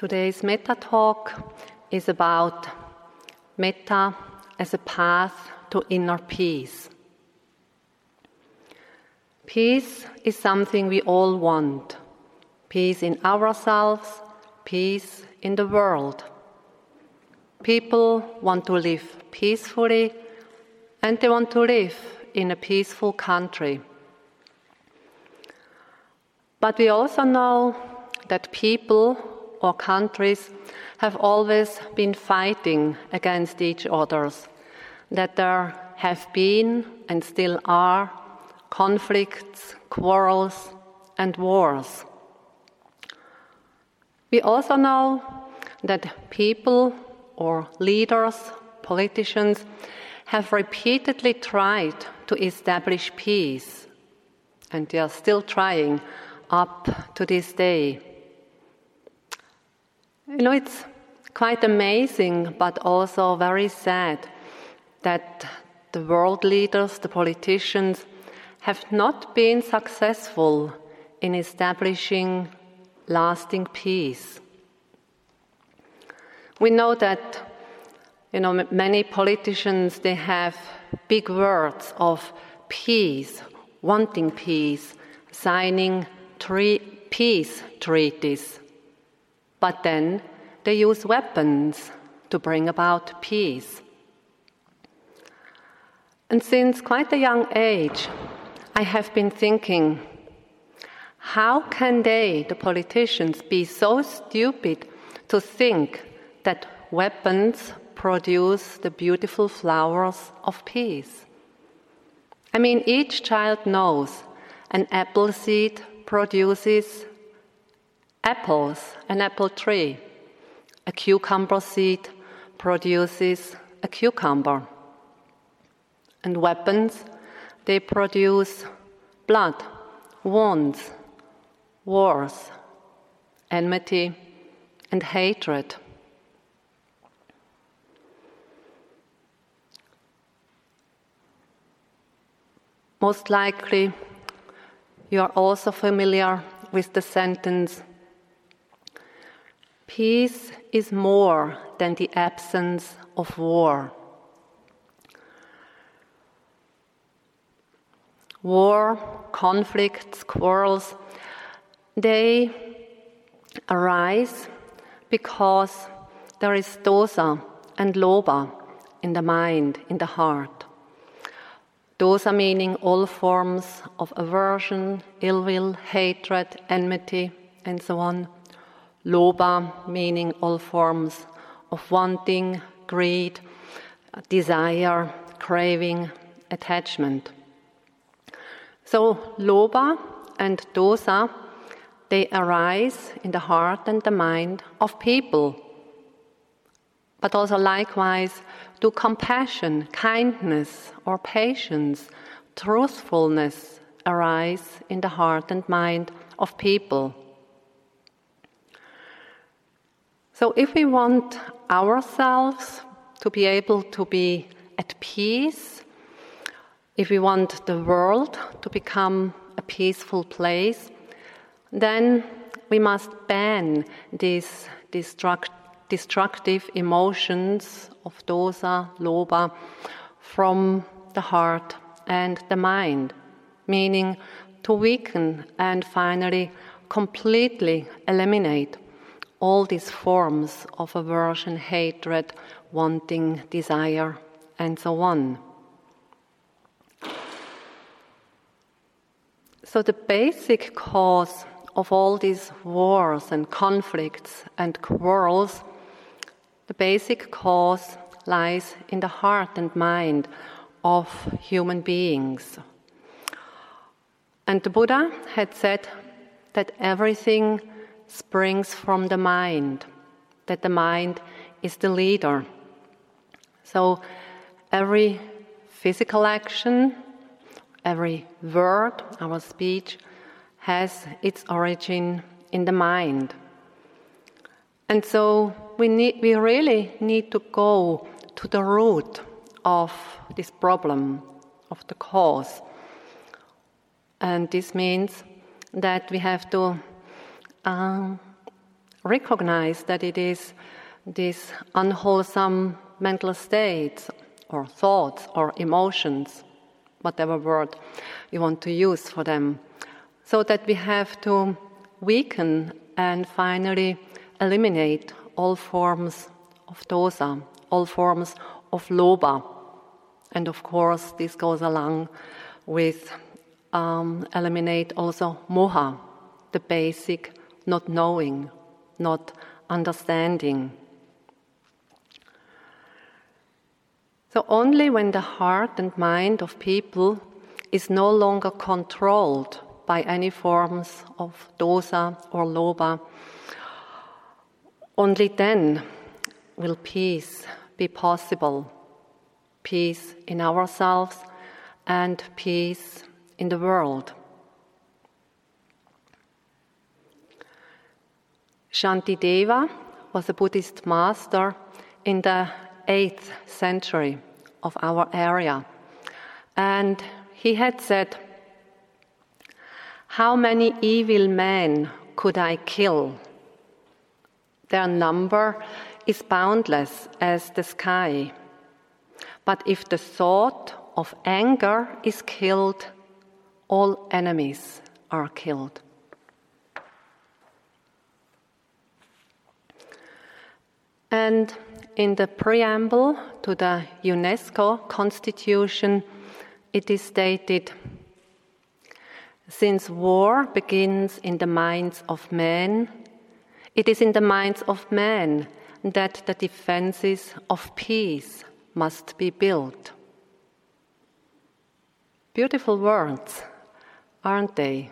Today's Metta talk is about Metta as a path to inner peace. Peace is something we all want peace in ourselves, peace in the world. People want to live peacefully and they want to live in a peaceful country. But we also know that people or countries have always been fighting against each other, that there have been and still are conflicts, quarrels, and wars. We also know that people or leaders, politicians, have repeatedly tried to establish peace, and they are still trying up to this day. You know, it's quite amazing, but also very sad that the world leaders, the politicians, have not been successful in establishing lasting peace. We know that you know many politicians they have big words of peace, wanting peace, signing peace treaties. But then they use weapons to bring about peace. And since quite a young age, I have been thinking how can they, the politicians, be so stupid to think that weapons produce the beautiful flowers of peace? I mean, each child knows an apple seed produces apples, an apple tree. A cucumber seed produces a cucumber. And weapons, they produce blood, wounds, wars, enmity, and hatred. Most likely, you are also familiar with the sentence Peace is more than the absence of war. War, conflicts, quarrels, they arise because there is dosa and lobha in the mind, in the heart. Dosa meaning all forms of aversion, ill will, hatred, enmity, and so on. Lobha meaning all forms of wanting, greed, desire, craving, attachment. So, lobha and dosa they arise in the heart and the mind of people. But also, likewise, do compassion, kindness, or patience, truthfulness arise in the heart and mind of people. So, if we want ourselves to be able to be at peace, if we want the world to become a peaceful place, then we must ban these destruct, destructive emotions of dosa, lobha, from the heart and the mind, meaning to weaken and finally completely eliminate all these forms of aversion, hatred, wanting, desire, and so on. So, the basic cause of all these wars and conflicts and quarrels, the basic cause lies in the heart and mind of human beings. And the Buddha had said that everything springs from the mind, that the mind is the leader. So every physical action, every word, our speech, has its origin in the mind. And so we, need, we really need to go to the root of this problem, of the cause. And this means that we have to um, recognize that it is these unwholesome mental states or thoughts or emotions, whatever word you want to use for them, so that we have to weaken and finally eliminate all forms of dosa, all forms of lobha. And of course, this goes along with um, eliminate also moha, the basic not knowing, not understanding. So, only when the heart and mind of people is no longer controlled by any forms of dosa or lobha, only then will peace be possible. Peace in ourselves and peace in the world. Shantideva was a Buddhist master in the 8th century of our area. And he had said, How many evil men could I kill? Their number is boundless as the sky. But if the thought of anger is killed, all enemies are killed. And in the preamble to the UNESCO Constitution, it is stated Since war begins in the minds of men, it is in the minds of men that the defenses of peace must be built. Beautiful words, aren't they?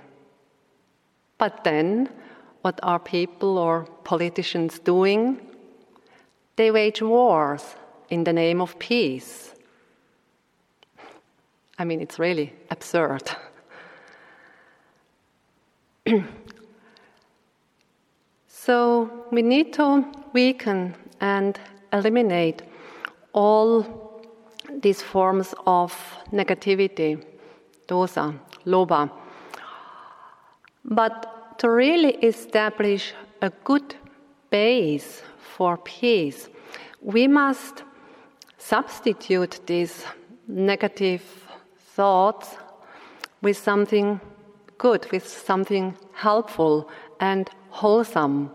But then, what are people or politicians doing? They wage wars in the name of peace. I mean, it's really absurd. so we need to weaken and eliminate all these forms of negativity, dosa, lobha. But to really establish a good base for peace, we must substitute these negative thoughts with something good, with something helpful and wholesome.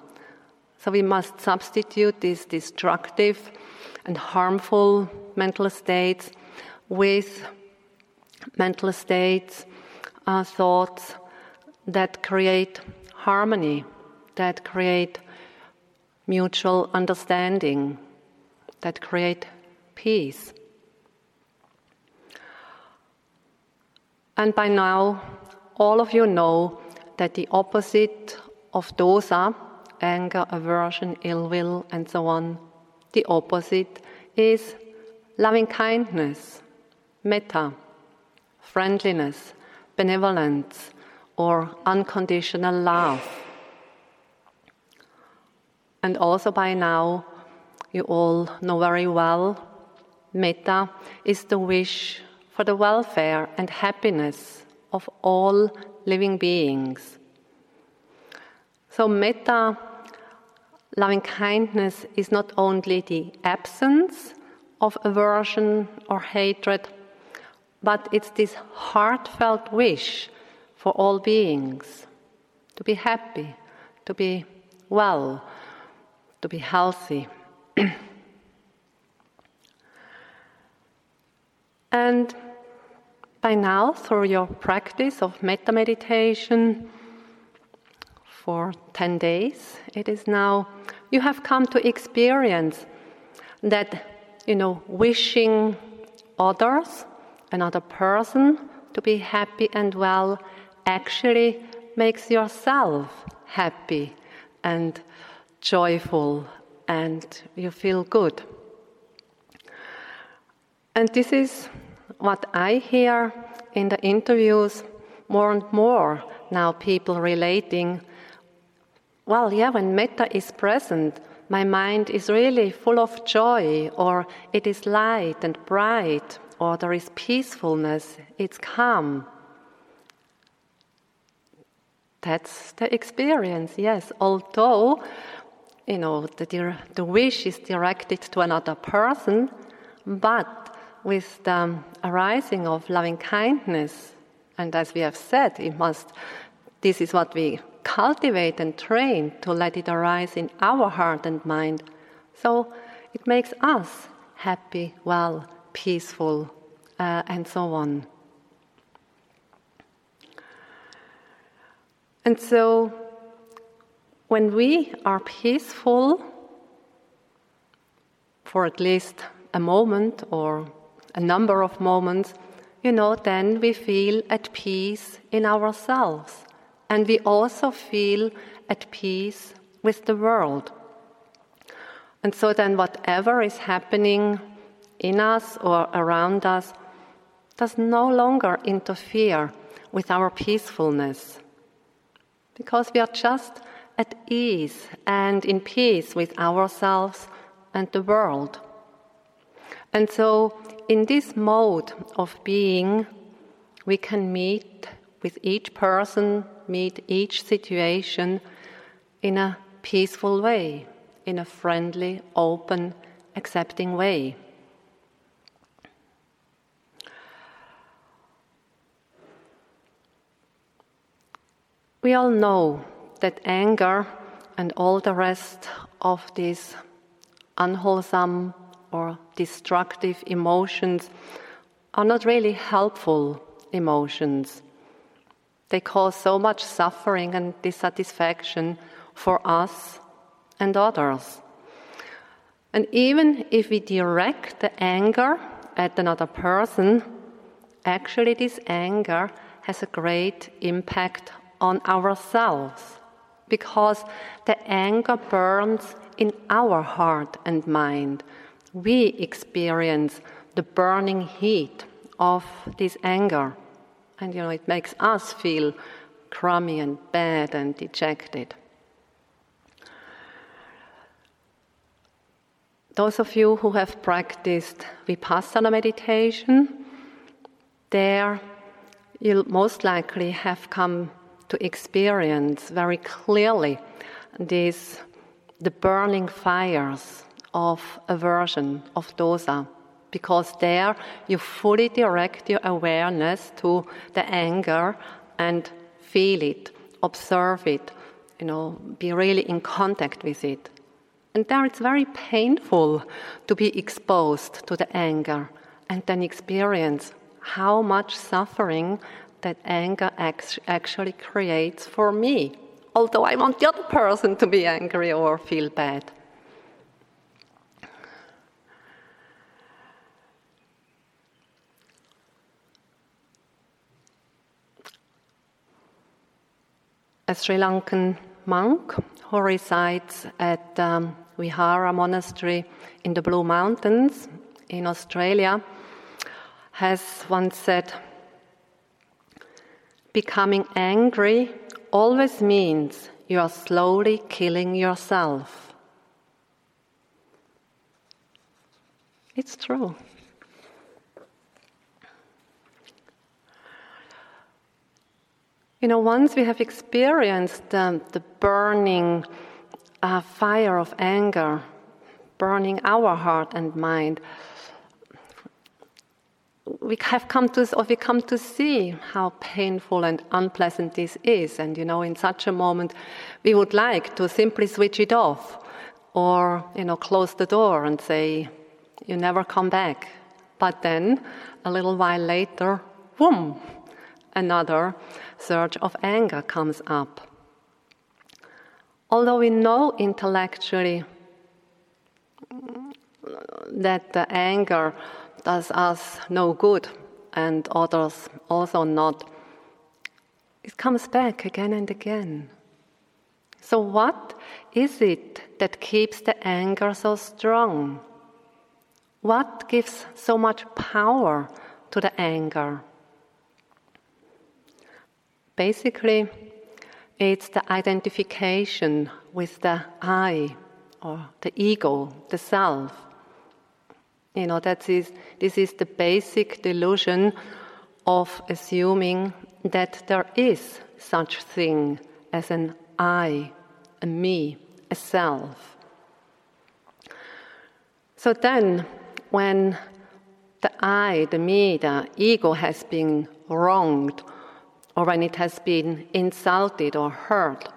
So we must substitute these destructive and harmful mental states with mental states, uh, thoughts that create harmony, that create mutual understanding that create peace. And by now, all of you know that the opposite of dosa, anger, aversion, ill will, and so on, the opposite is loving kindness, metta, friendliness, benevolence, or unconditional love. And also by now, you all know very well, metta is the wish for the welfare and happiness of all living beings. So, metta, loving kindness, is not only the absence of aversion or hatred, but it's this heartfelt wish for all beings to be happy, to be well, to be healthy. and by now, through your practice of metta meditation for 10 days, it is now, you have come to experience that, you know, wishing others, another person, to be happy and well actually makes yourself happy and joyful and you feel good. And this is what I hear in the interviews more and more now people relating well yeah when metta is present my mind is really full of joy or it is light and bright or there is peacefulness it's calm that's the experience yes although you know, the, the wish is directed to another person, but with the arising of loving kindness, and as we have said, it must, this is what we cultivate and train to let it arise in our heart and mind. So it makes us happy, well, peaceful, uh, and so on. And so when we are peaceful for at least a moment or a number of moments, you know, then we feel at peace in ourselves. And we also feel at peace with the world. And so then, whatever is happening in us or around us does no longer interfere with our peacefulness. Because we are just at ease and in peace with ourselves and the world. And so, in this mode of being, we can meet with each person, meet each situation in a peaceful way, in a friendly, open, accepting way. We all know that anger and all the rest of these unwholesome or destructive emotions are not really helpful emotions. They cause so much suffering and dissatisfaction for us and others. And even if we direct the anger at another person, actually, this anger has a great impact on ourselves because the anger burns in our heart and mind. We experience the burning heat of this anger. And you know, it makes us feel crummy and bad and dejected. Those of you who have practiced Vipassana meditation, there you'll most likely have come to experience very clearly these the burning fires of aversion, of dosa, because there you fully direct your awareness to the anger and feel it, observe it, you know, be really in contact with it. And there it's very painful to be exposed to the anger and then experience how much suffering that anger actually creates for me, although I want the other person to be angry or feel bad. A Sri Lankan monk who resides at um, Vihara Monastery in the Blue Mountains in Australia has once said, Becoming angry always means you are slowly killing yourself. It's true. You know, once we have experienced um, the burning uh, fire of anger, burning our heart and mind, we have come to, or we come to see how painful and unpleasant this is. And you know, in such a moment, we would like to simply switch it off, or you know, close the door and say, "You never come back." But then, a little while later, boom, another surge of anger comes up. Although we know intellectually that the anger does us no good and others also not, it comes back again and again. So, what is it that keeps the anger so strong? What gives so much power to the anger? Basically, it's the identification with the I or the ego, the self. You know, that is, this is the basic delusion of assuming that there is such thing as an I, a me, a self. So then, when the I, the me, the ego has been wronged, or when it has been insulted or hurt,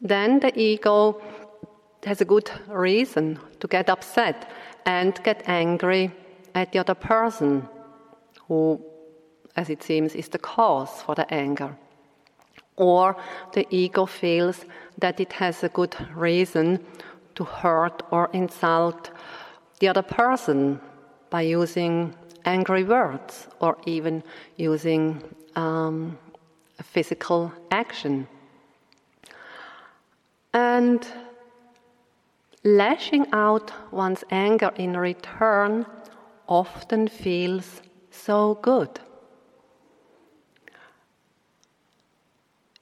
then the ego has a good reason to get upset and get angry at the other person who, as it seems, is the cause for the anger. Or the ego feels that it has a good reason to hurt or insult the other person by using angry words or even using um, physical action. And lashing out one's anger in return often feels so good.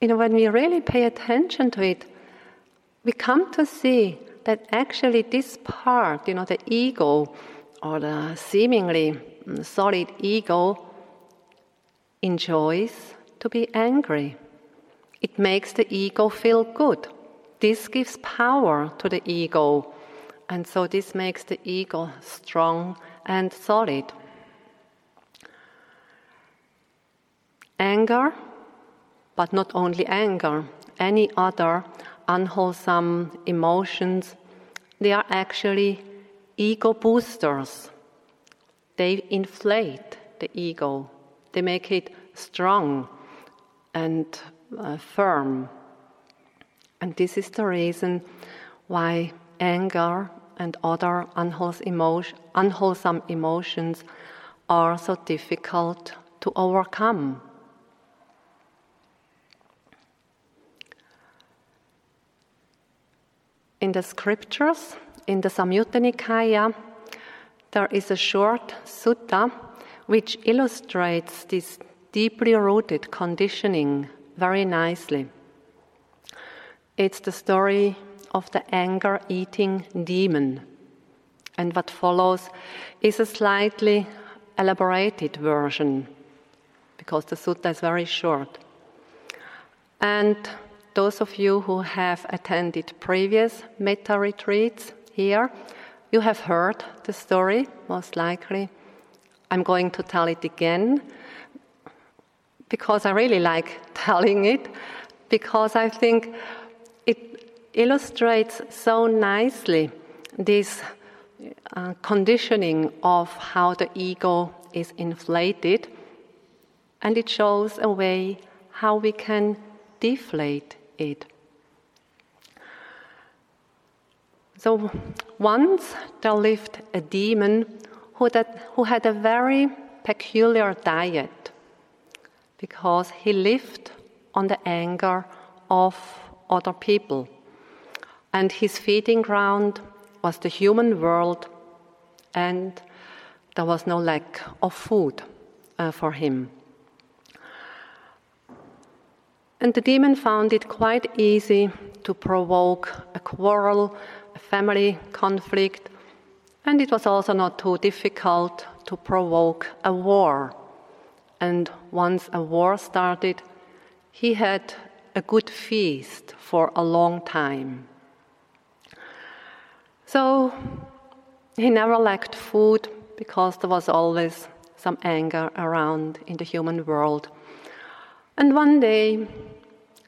You know, when we really pay attention to it, we come to see that actually this part, you know, the ego or the seemingly mm, solid ego, enjoys to be angry. It makes the ego feel good. This gives power to the ego, and so this makes the ego strong and solid. Anger, but not only anger, any other unwholesome emotions, they are actually ego boosters. They inflate the ego, they make it strong and uh, firm. And this is the reason why anger and other unwholesome, emotions are so difficult to overcome. In the scriptures, in the Samyutta Nikaya, there is a short sutta which illustrates this deeply rooted conditioning very nicely. It's the story of the anger eating demon. And what follows is a slightly elaborated version because the sutta is very short. And those of you who have attended previous metta retreats here, you have heard the story, most likely. I'm going to tell it again because I really like telling it, because I think illustrates so nicely this uh, conditioning of how the ego is inflated, and it shows a way how we can deflate it. So once there lived a demon who, that, who had a very peculiar diet because he lived on the anger of other people. And his feeding ground was the human world, and there was no lack of food uh, for him. And the demon found it quite easy to provoke a quarrel, a family conflict, and it was also not too difficult to provoke a war. And once a war started, he had a good feast for a long time. So he never lacked food because there was always some anger around in the human world. And one day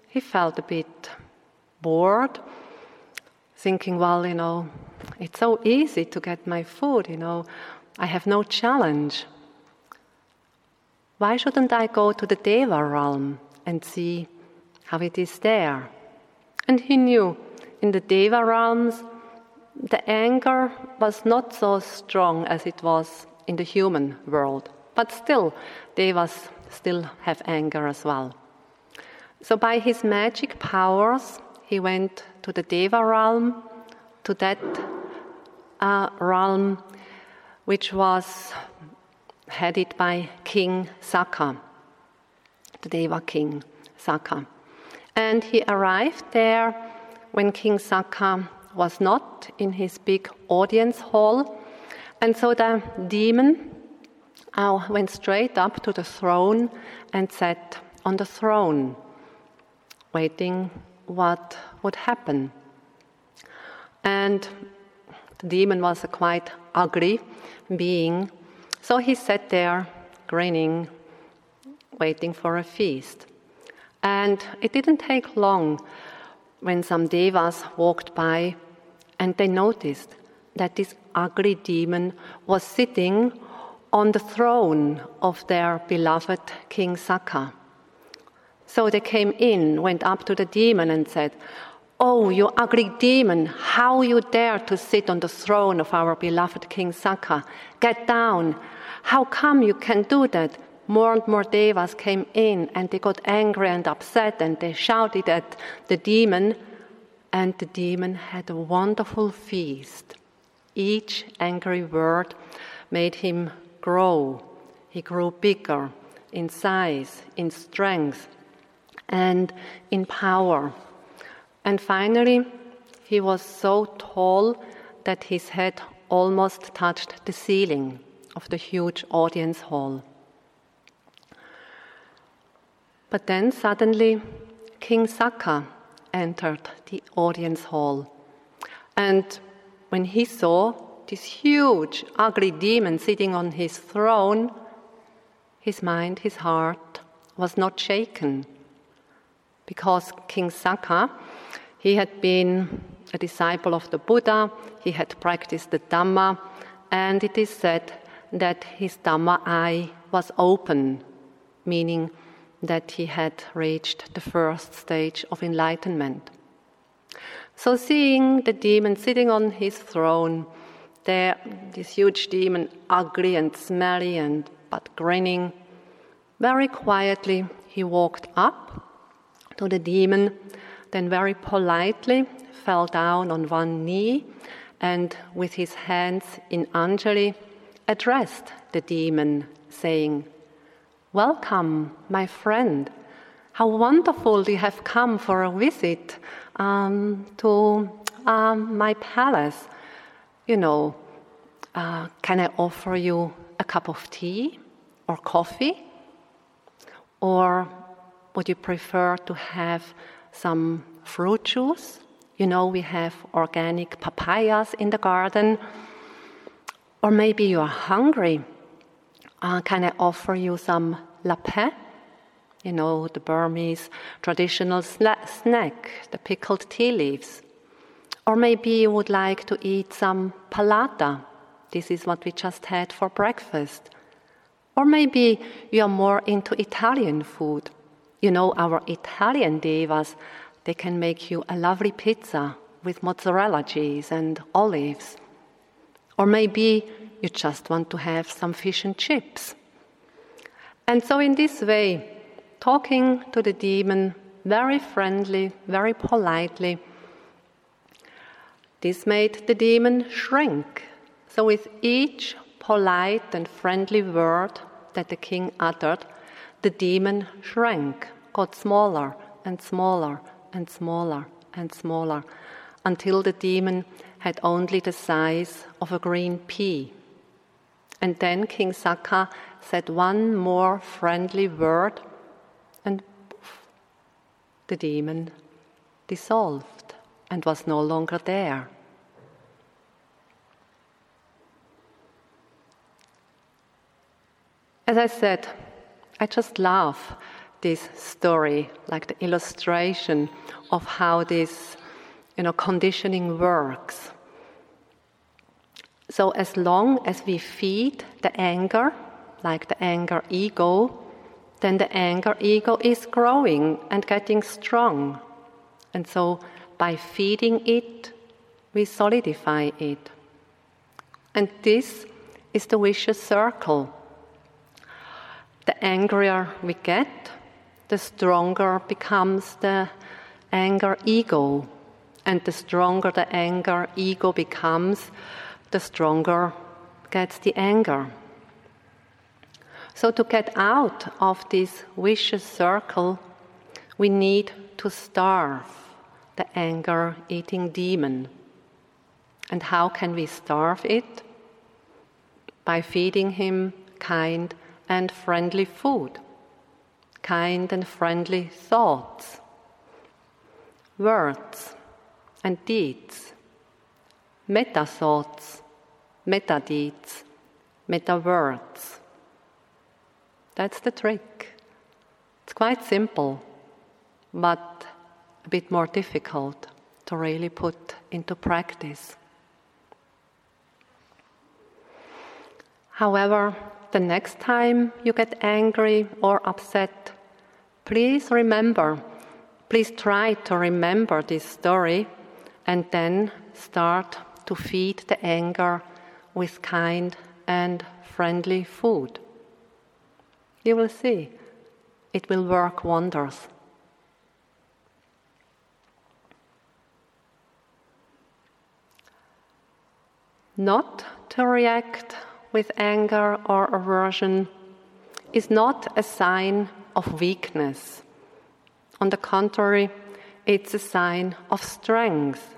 he felt a bit bored, thinking, well, you know, it's so easy to get my food, you know, I have no challenge. Why shouldn't I go to the Deva realm and see how it is there? And he knew in the Deva realms, the anger was not so strong as it was in the human world. But still, Devas still have anger as well. So, by his magic powers, he went to the Deva realm, to that uh, realm which was headed by King Sakka, the Deva king Sakka. And he arrived there when King Sakka was not in his big audience hall. And so the demon uh, went straight up to the throne and sat on the throne, waiting what would happen. And the demon was a quite ugly being. So he sat there, grinning, waiting for a feast. And it didn't take long when some devas walked by and they noticed that this ugly demon was sitting on the throne of their beloved King Sakka. So they came in, went up to the demon, and said, Oh, you ugly demon, how you dare to sit on the throne of our beloved King Sakka? Get down. How come you can do that? More and more devas came in and they got angry and upset and they shouted at the demon. And the demon had a wonderful feast. Each angry word made him grow. He grew bigger in size, in strength, and in power. And finally, he was so tall that his head almost touched the ceiling of the huge audience hall. But then suddenly, King Sakka entered the audience hall. And when he saw this huge, ugly demon sitting on his throne, his mind, his heart was not shaken because King Sakka, he had been a disciple of the Buddha, he had practiced the Dhamma, and it is said that his Dhamma eye was open, meaning that he had reached the first stage of enlightenment. So, seeing the demon sitting on his throne, there, this huge demon, ugly and smelly and but grinning, very quietly he walked up to the demon, then very politely fell down on one knee and with his hands in Anjali addressed the demon, saying, Welcome, my friend. How wonderful you have come for a visit um, to um, my palace. You know, uh, can I offer you a cup of tea or coffee? Or would you prefer to have some fruit juice? You know, we have organic papayas in the garden. Or maybe you are hungry. Uh, can I offer you some lapé? You know, the Burmese traditional sna- snack, the pickled tea leaves. Or maybe you would like to eat some palata. This is what we just had for breakfast. Or maybe you are more into Italian food. You know, our Italian devas, they can make you a lovely pizza with mozzarella cheese and olives. Or maybe you just want to have some fish and chips. And so, in this way, talking to the demon very friendly, very politely, this made the demon shrink. So, with each polite and friendly word that the king uttered, the demon shrank, got smaller and smaller and smaller and smaller, until the demon had only the size of a green pea. And then King Sakka said one more friendly word, and poof, the demon dissolved and was no longer there. As I said, I just love this story, like the illustration of how this you know, conditioning works. So, as long as we feed the anger, like the anger ego, then the anger ego is growing and getting strong. And so, by feeding it, we solidify it. And this is the vicious circle. The angrier we get, the stronger becomes the anger ego. And the stronger the anger ego becomes, the stronger gets the anger. So, to get out of this vicious circle, we need to starve the anger eating demon. And how can we starve it? By feeding him kind and friendly food, kind and friendly thoughts, words, and deeds, metta thoughts, metta deeds, metta words. That's the trick. It's quite simple, but a bit more difficult to really put into practice. However, the next time you get angry or upset, please remember, please try to remember this story and then start to feed the anger with kind and friendly food. You will see, it will work wonders. Not to react with anger or aversion is not a sign of weakness. On the contrary, it's a sign of strength.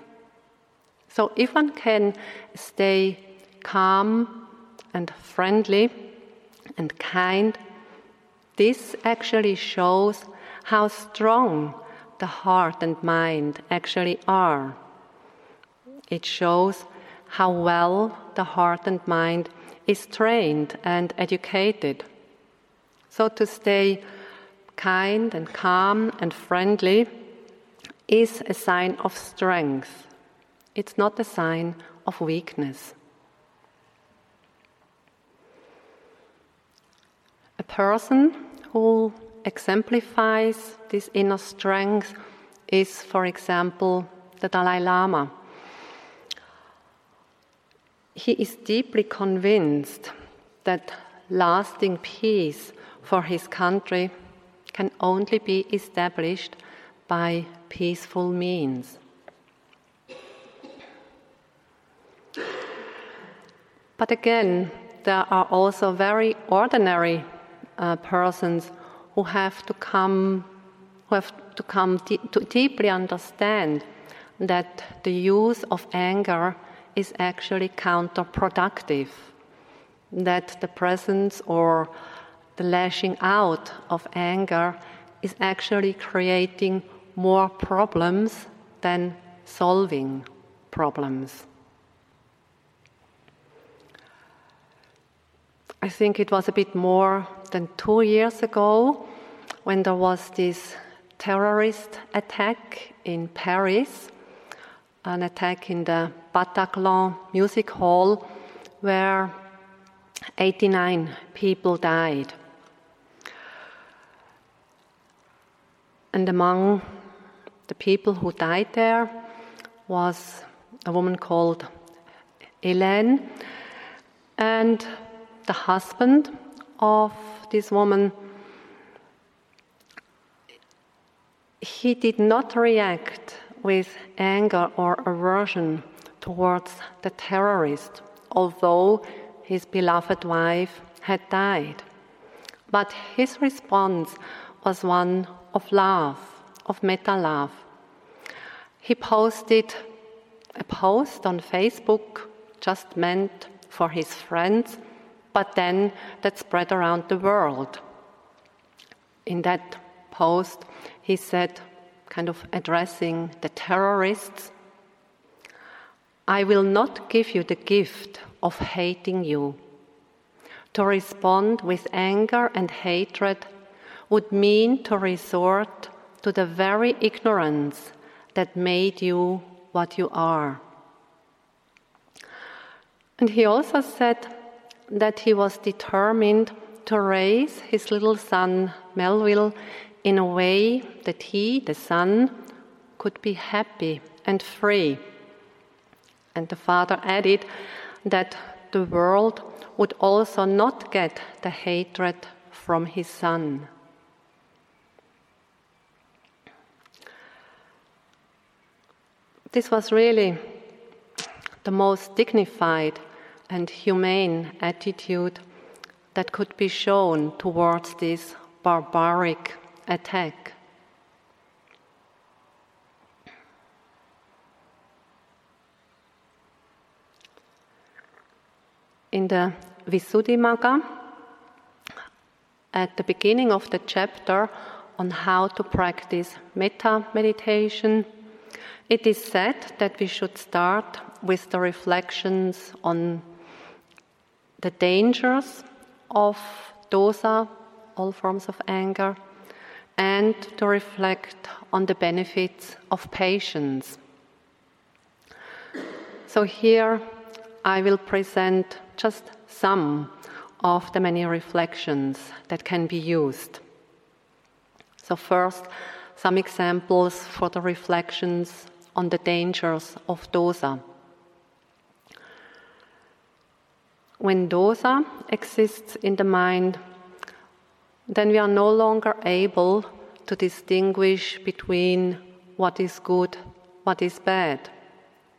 So, if one can stay calm and friendly and kind, this actually shows how strong the heart and mind actually are. It shows how well the heart and mind is trained and educated. So to stay kind and calm and friendly is a sign of strength. It's not a sign of weakness. A person who exemplifies this inner strength is, for example, the Dalai Lama. He is deeply convinced that lasting peace for his country can only be established by peaceful means. But again, there are also very ordinary uh, persons who have to come, who have to come to deeply understand that the use of anger is actually counterproductive, that the presence or the lashing out of anger is actually creating more problems than solving problems. I think it was a bit more than two years ago when there was this terrorist attack in Paris an attack in the Bataclan Music Hall where 89 people died. And among the people who died there was a woman called Hélène, and the husband of this woman. He did not react with anger or aversion towards the terrorist, although his beloved wife had died. But his response was one of love, of metta love. He posted a post on Facebook just meant for his friends, but then that spread around the world. In that post, he said, kind of addressing the terrorists. I will not give you the gift of hating you. To respond with anger and hatred would mean to resort to the very ignorance that made you what you are. And he also said that he was determined to raise his little son Melvil in a way that he, the son, could be happy and free. And the father added that the world would also not get the hatred from his son. This was really the most dignified and humane attitude that could be shown towards this barbaric attack. In the Visuddhimagga, at the beginning of the chapter on how to practice metta meditation, it is said that we should start with the reflections on the dangers of dosa, all forms of anger, and to reflect on the benefits of patience. So, here I will present just some of the many reflections that can be used. So, first, some examples for the reflections on the dangers of dosa. When dosa exists in the mind, then we are no longer able to distinguish between what is good, what is bad,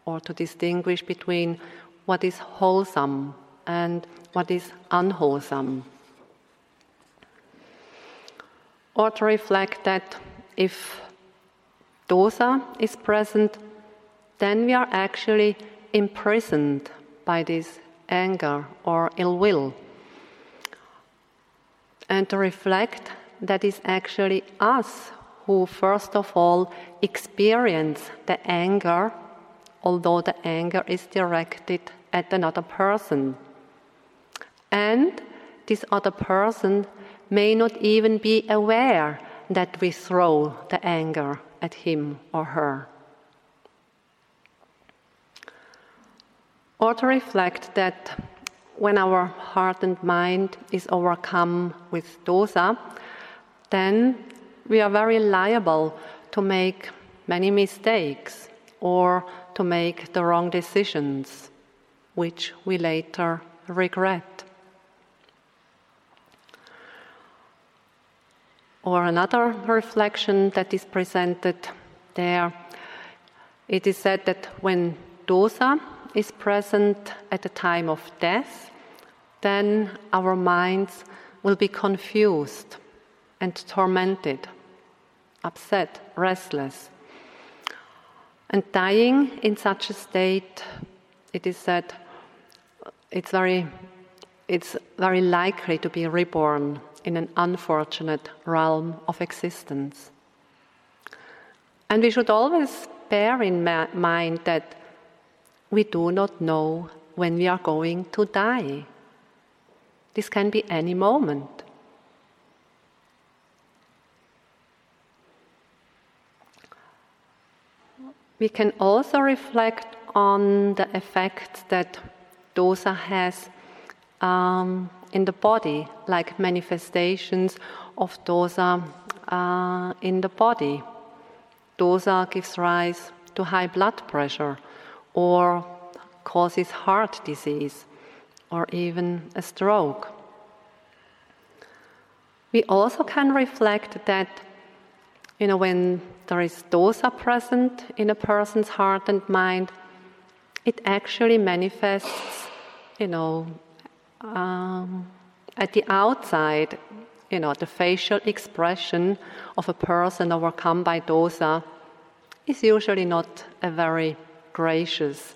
or to distinguish between what is wholesome and what is unwholesome. Or to reflect that if dosa is present, then we are actually imprisoned by this anger or ill will. And to reflect that is actually us who, first of all, experience the anger, although the anger is directed at another person. And this other person may not even be aware that we throw the anger at him or her. Or to reflect that when our heart and mind is overcome with dosa, then we are very liable to make many mistakes or to make the wrong decisions, which we later regret. Or another reflection that is presented there, it is said that when dosa is present at the time of death, then our minds will be confused and tormented, upset, restless. And dying in such a state, it is said, it's very, it's very likely to be reborn in an unfortunate realm of existence. And we should always bear in ma- mind that we do not know when we are going to die. This can be any moment. We can also reflect on the effects that dosa has um, in the body, like manifestations of dosa uh, in the body. Dosa gives rise to high blood pressure or causes heart disease or even a stroke. We also can reflect that you know when there is dosa present in a person's heart and mind, it actually manifests, you know, um, at the outside, you know, the facial expression of a person overcome by dosa is usually not a very gracious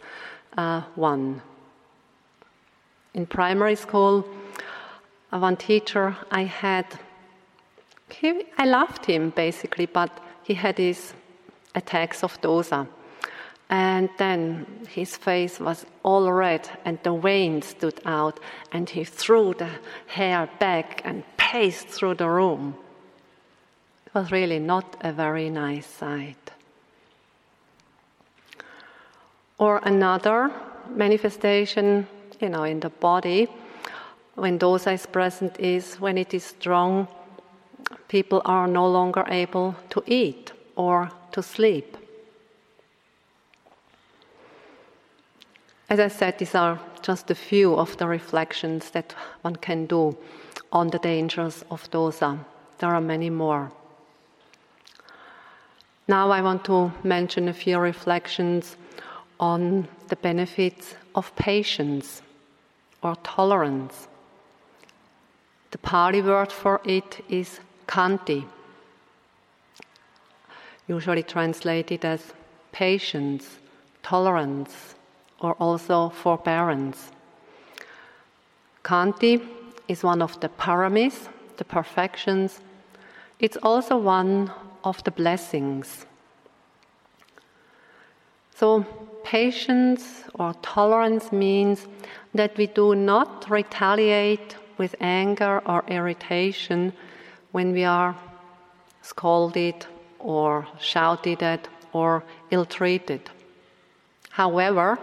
uh, one. In primary school, one teacher I had, he, I loved him basically, but he had his attacks of dosa. And then his face was all red and the veins stood out, and he threw the hair back and paced through the room. It was really not a very nice sight. Or another manifestation, you know, in the body, when dosa is present, is when it is strong, people are no longer able to eat or to sleep. As I said, these are just a few of the reflections that one can do on the dangers of dosa. There are many more. Now I want to mention a few reflections on the benefits of patience or tolerance. The Pali word for it is khanti, usually translated as patience, tolerance, or also forbearance. Khanti is one of the paramis, the perfections. It's also one of the blessings. So, patience or tolerance means that we do not retaliate with anger or irritation when we are scolded or shouted at or ill treated. However,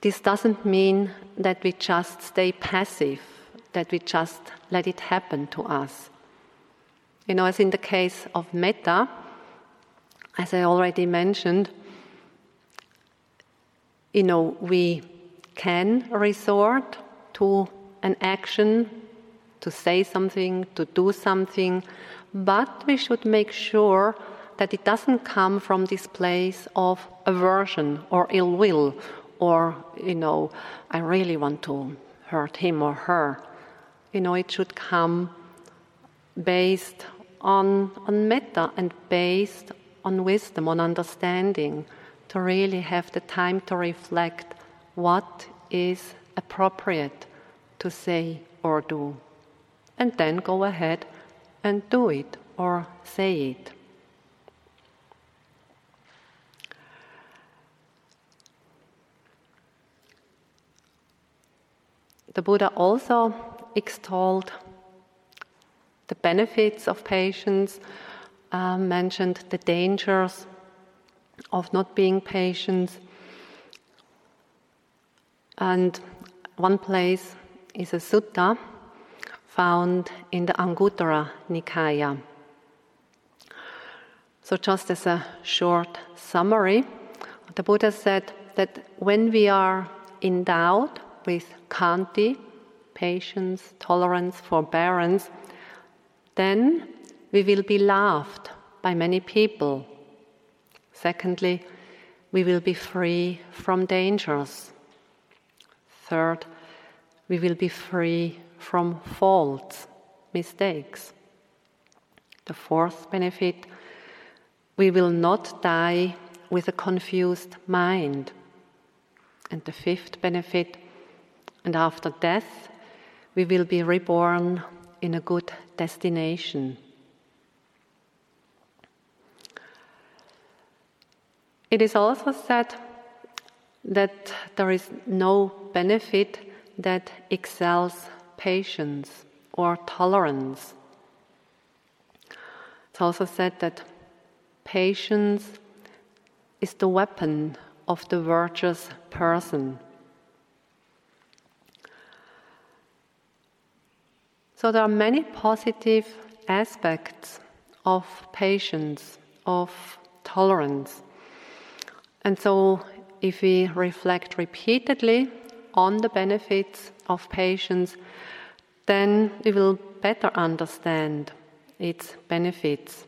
this doesn't mean that we just stay passive, that we just let it happen to us. You know, as in the case of metta, as I already mentioned, you know, we can resort to an action, to say something, to do something, but we should make sure that it doesn't come from this place of aversion or ill will or, you know, I really want to hurt him or her. You know, it should come based on, on metta and based on wisdom, on understanding, to really have the time to reflect what is appropriate to say or do. And then go ahead and do it or say it. The Buddha also extolled the benefits of patience, uh, mentioned the dangers of not being patient. And one place is a sutta found in the Anguttara Nikaya. So, just as a short summary, the Buddha said that when we are doubt with khanti, patience, tolerance, forbearance, then we will be loved by many people. Secondly, we will be free from dangers. Third, we will be free from faults, mistakes. The fourth benefit, we will not die with a confused mind. And the fifth benefit, and after death, we will be reborn in a good destination. It is also said that there is no benefit that excels patience or tolerance. It's also said that patience is the weapon of the virtuous person. So there are many positive aspects of patience, of tolerance. And so if we reflect repeatedly on the benefits of patience, then we will better understand its benefits.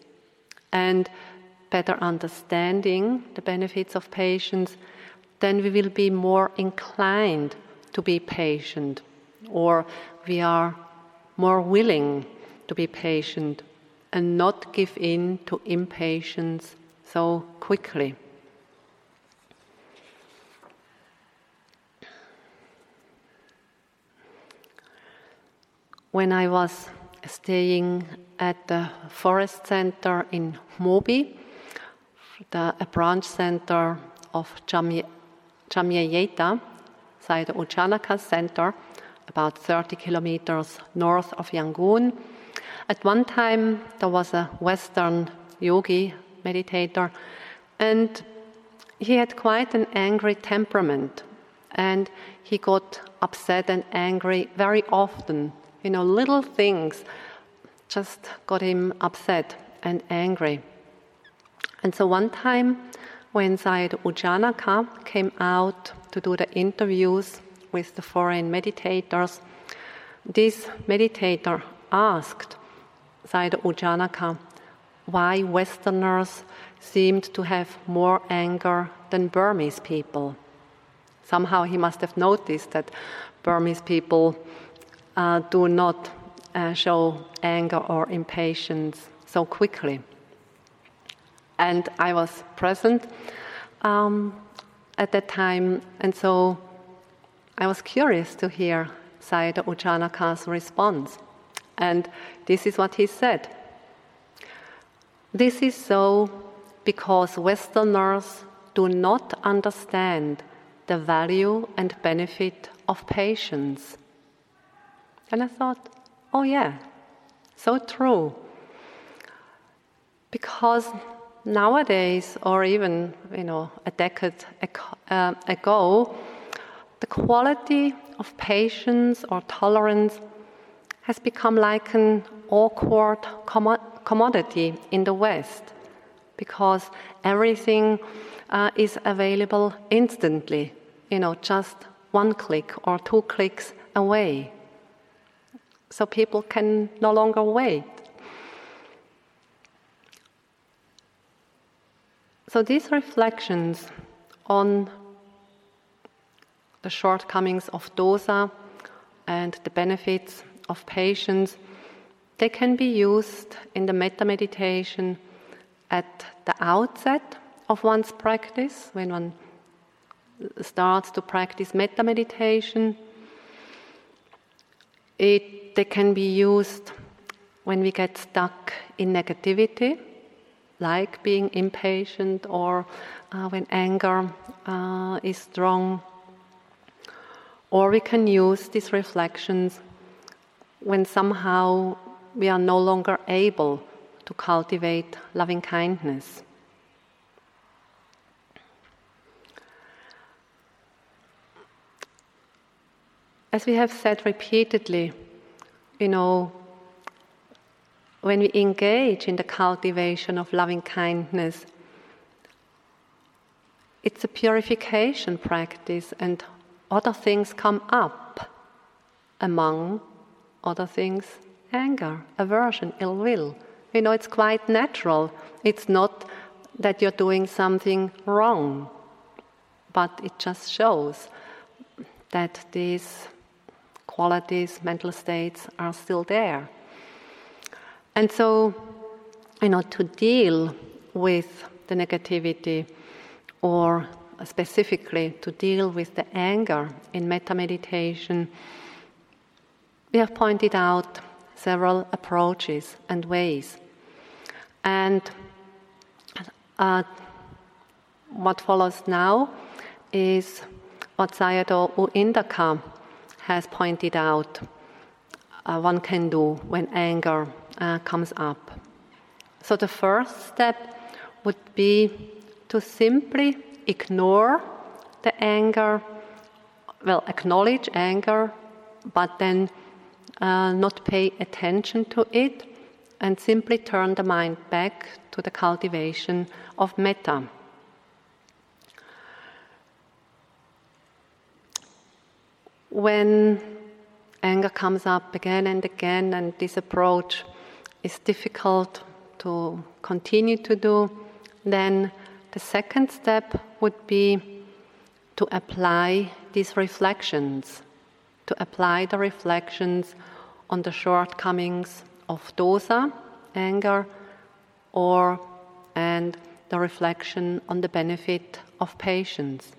And better understanding the benefits of patience, then we will be more inclined to be patient, or we are more willing to be patient and not give in to impatience so quickly. When I was staying at the forest center in Hmawbi, the, a branch center of Chanmyay Yeiktha, Sayadaw U Janaka Center, about 30 kilometers north of Yangon. At one time, there was a Western yogi meditator, and he had quite an angry temperament, and he got upset and angry very often. You know, little things just got him upset and angry. And so one time, when Sayadaw U Janaka came out to do the interviews with the foreign meditators, this meditator asked Sayadaw U Janaka why Westerners seemed to have more anger than Burmese people. Somehow he must have noticed that Burmese people uh, do not uh, show anger or impatience so quickly. And I was present um, at that time, and so I was curious to hear Sayadaw U Janaka's response. And this is what he said. This is so because Westerners do not understand the value and benefit of patience. And I thought, oh, yeah, so true. Because nowadays, or even you know a decade uh, ago, the quality of patience or tolerance has become like an awkward commodity in the West because everything uh, is available instantly, you know, just one click or two clicks away. So people can no longer wait. So these reflections on the shortcomings of dosa and the benefits of patience, they can be used in the metta meditation at the outset of one's practice, when one starts to practice metta meditation. It, they can be used when we get stuck in negativity like being impatient or uh, when anger uh, is strong. Or we can use these reflections when somehow we are no longer able to cultivate loving kindness. As we have said repeatedly, you know, when we engage in the cultivation of loving kindness, it's a purification practice, and other things come up, among other things, anger, aversion, ill will. You know, it's quite natural. It's not that you're doing something wrong, but it just shows that these qualities, mental states are still there. And so, you know, to deal with the negativity or specifically to deal with the anger in metta meditation, we have pointed out several approaches and ways. And uh, what follows now is what Sayadaw U Indaka has pointed out uh, one can do when anger uh, comes up. So the first step would be to simply ignore the anger, well, acknowledge anger, but then uh, not pay attention to it and simply turn the mind back to the cultivation of metta. When anger comes up again and again, and this approach is difficult to continue to do, then the second step would be to apply these reflections, to apply the reflections on the shortcomings of dosa, anger, or and the reflection on the benefit of patience.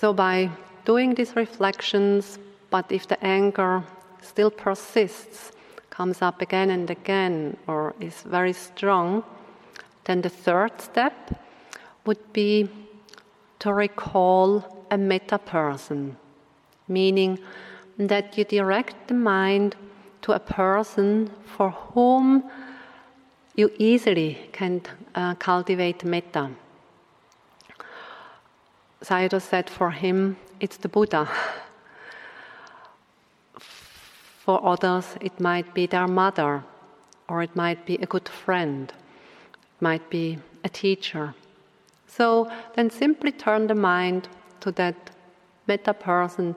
So by doing these reflections, but if the anger still persists, comes up again and again, or is very strong, then the third step would be to recall a metta person, meaning that you direct the mind to a person for whom you easily can uh, cultivate metta. Sayadaw said for him, it's the Buddha. For others, it might be their mother, or it might be a good friend, it might be a teacher. So then simply turn the mind to that metta person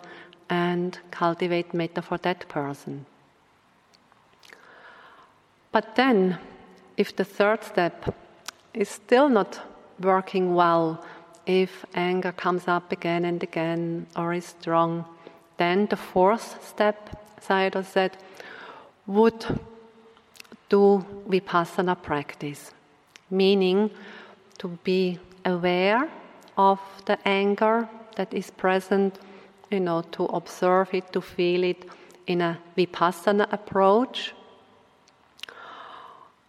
and cultivate metta for that person. But then, if the third step is still not working well, if anger comes up again and again or is strong, then the fourth step, Sayadaw said, would do vipassana practice, meaning to be aware of the anger that is present, you know, to observe it, to feel it in a vipassana approach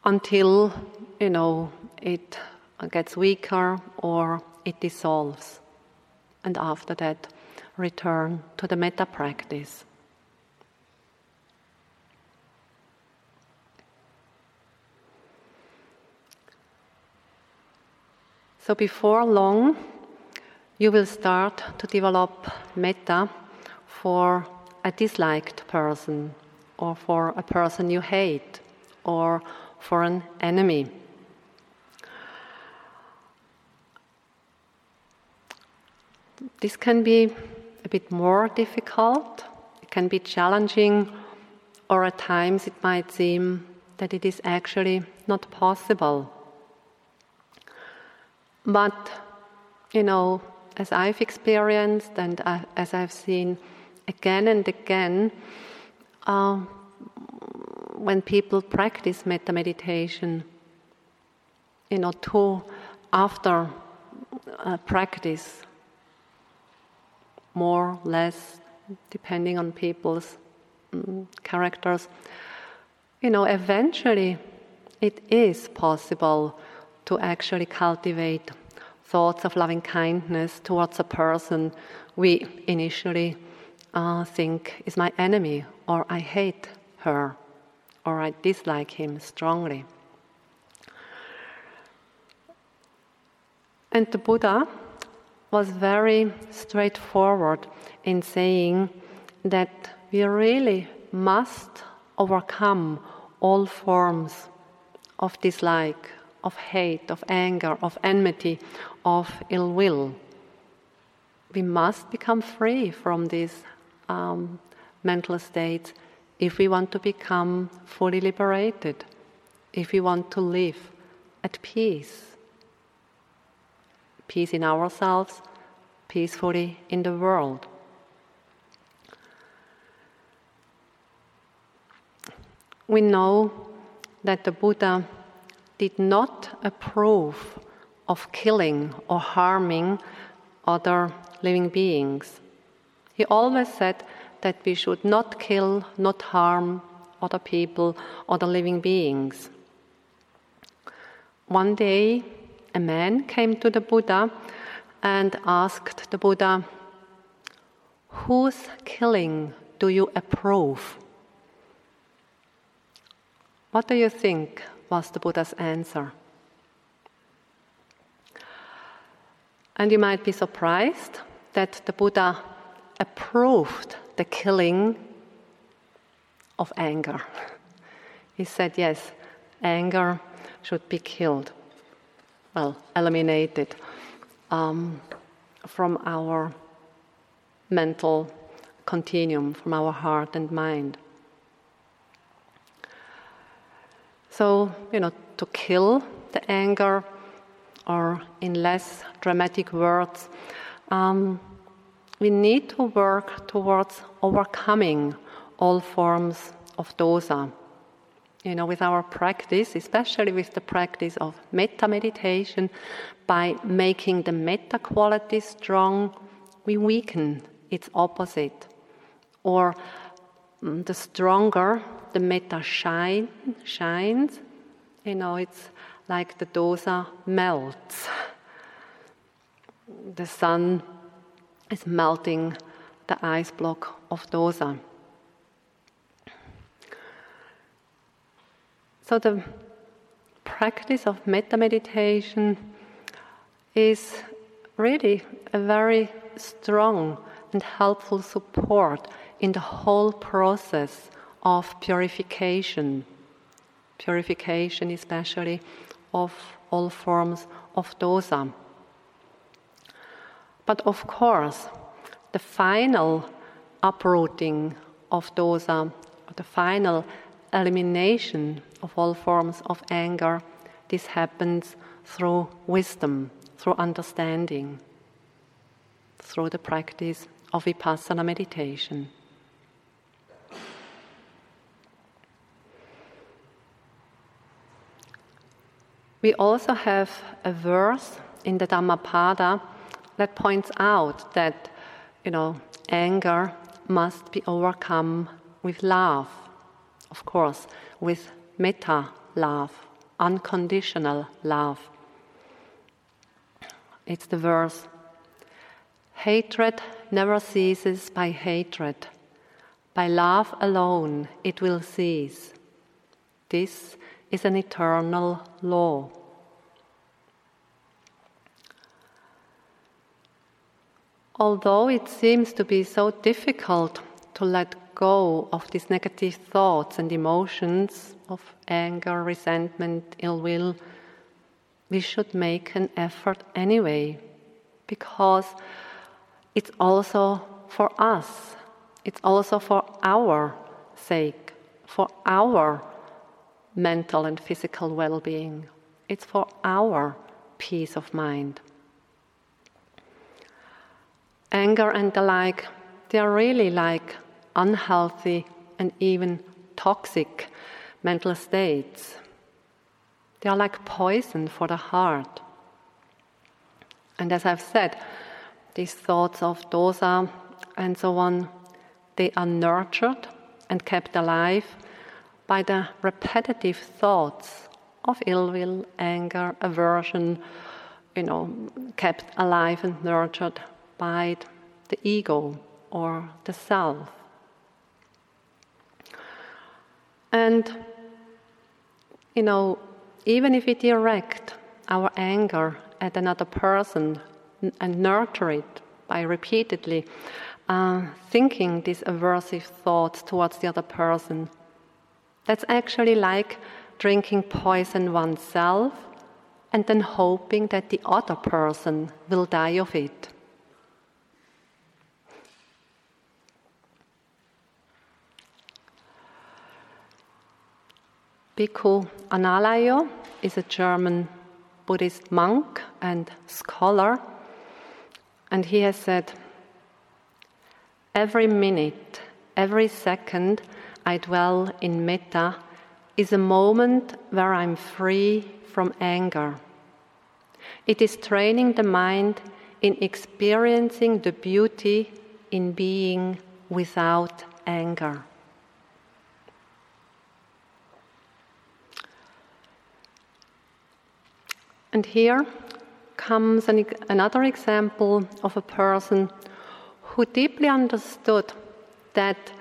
until, you know, it gets weaker or it dissolves. And after that, return to the metta practice. So, before long, you will start to develop metta for a disliked person, or for a person you hate, or for an enemy. This can be a bit more difficult, it can be challenging, or at times it might seem that it is actually not possible. But, you know, as I've experienced and as I've seen again and again, uh, when people practice metta meditation, you know, to after uh, practice, more, less, depending on people's um, characters, you know, eventually it is possible to actually cultivate thoughts of loving kindness towards a person we initially uh, think is my enemy, or I hate her, or I dislike him strongly. And the Buddha was very straightforward in saying that we really must overcome all forms of dislike, of hate, of anger, of enmity, of ill will. We must become free from these um, mental states if we want to become fully liberated, if we want to live at peace. Peace in ourselves, peacefully in the world. We know that the Buddha did not approve of killing or harming other living beings. He always said that we should not kill, not harm other people, other living beings. One day, a man came to the Buddha and asked the Buddha, Whose killing do you approve? What do you think was the Buddha's answer? And you might be surprised that the Buddha approved the killing of anger. He said, yes, anger should be killed, well, eliminated um, from our mental continuum, from our heart and mind. So, you know, to kill the anger, or in less dramatic words, um, we need to work towards overcoming all forms of dosa. You know, with our practice, especially with the practice of metta meditation, by making the metta quality strong, we weaken its opposite. Or mm, the stronger the metta shine, shines, you know, it's like the dosa melts. The sun is melting the ice block of dosa. So the practice of metta meditation is really a very strong and helpful support in the whole process of purification. Purification, especially of all forms of dosa. But of course, the final uprooting of dosa, the final elimination of all forms of anger, this happens through wisdom, through understanding, through the practice of vipassana meditation. We also have a verse in the Dhammapada that points out that, you know, anger must be overcome with love, of course, with metta love, unconditional love. It's the verse Hatred never ceases by hatred. By love alone it will cease. This is an eternal law. Although it seems to be so difficult to let go of these negative thoughts and emotions of anger, resentment, ill will, we should make an effort anyway, because it's also for us, it's also for our sake, for our mental and physical well being, it's for our peace of mind. Anger and the like, they are really like unhealthy and even toxic mental states. They are like poison for the heart. And as I've said, these thoughts of dosa and so on, they are nurtured and kept alive by the repetitive thoughts of ill will, anger, aversion, you know, kept alive and nurtured by the ego or the self. And, you know, even if we direct our anger at another person and nurture it by repeatedly uh, thinking these aversive thoughts towards the other person, that's actually like drinking poison oneself and then hoping that the other person will die of it. Bhikkhu Analayo is a German Buddhist monk and scholar, and he has said, Every minute, every second I dwell in metta is a moment where I'm free from anger. It is training the mind in experiencing the beauty in being without anger. And here comes an, another example of a person who deeply understood that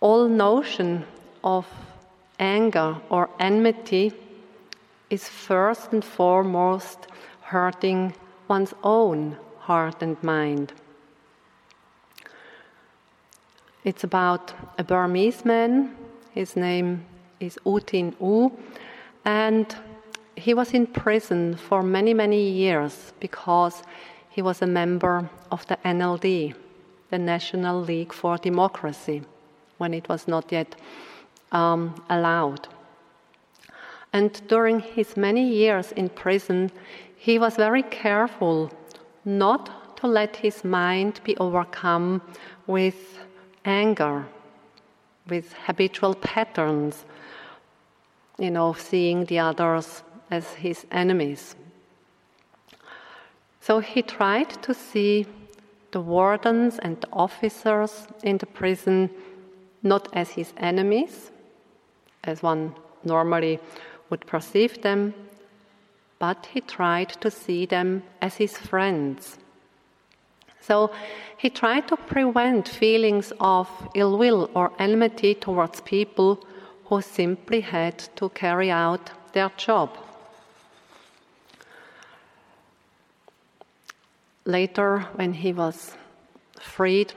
all notion of anger or enmity is first and foremost hurting one's own heart and mind. It's about a Burmese man, his name is U Tin Oo, and he was in prison for many, many years because he was a member of the NLD, the National League for Democracy, when it was not yet um, allowed. And during his many years in prison, he was very careful not to let his mind be overcome with anger, with habitual patterns, you know, seeing the others as his enemies. So he tried to see the wardens and the officers in the prison not as his enemies, as one normally would perceive them, but he tried to see them as his friends. So he tried to prevent feelings of ill will or enmity towards people who simply had to carry out their job. Later, when he was freed,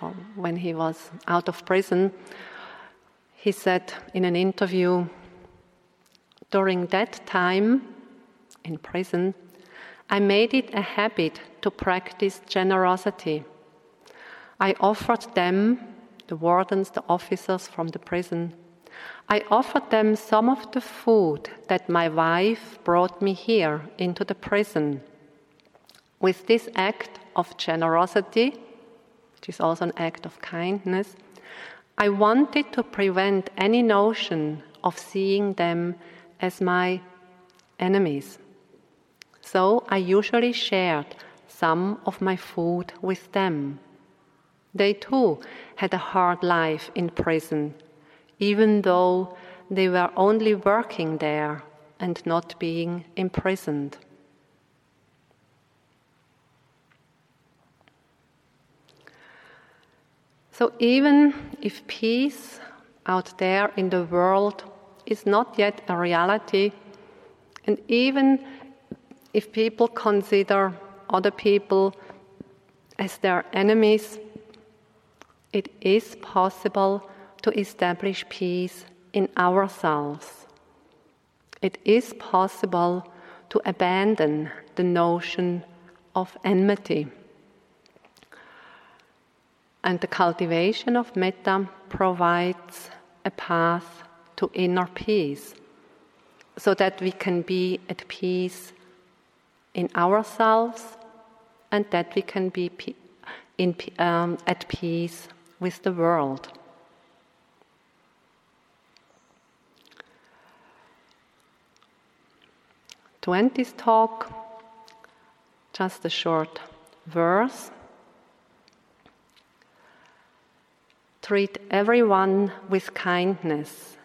or when he was out of prison, he said in an interview, during that time in prison, I made it a habit to practice generosity. I offered them, the wardens, the officers from the prison, I offered them some of the food that my wife brought me here into the prison. With this act of generosity, which is also an act of kindness, I wanted to prevent any notion of seeing them as my enemies. So I usually shared some of my food with them. They too had a hard life in prison, even though they were only working there and not being imprisoned. So even if peace out there in the world is not yet a reality, and even if people consider other people as their enemies, it is possible to establish peace in ourselves. It is possible to abandon the notion of enmity. And the cultivation of metta provides a path to inner peace so that we can be at peace in ourselves and that we can be in, um, at peace with the world. To end this talk, just a short verse. Treat everyone with kindness,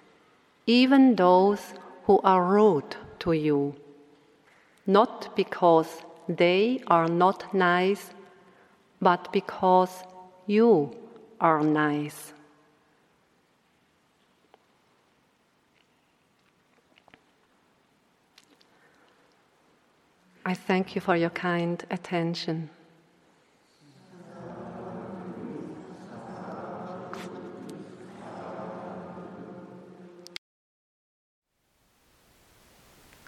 even those who are rude to you, not because they are not nice, but because you are nice. I thank you for your kind attention.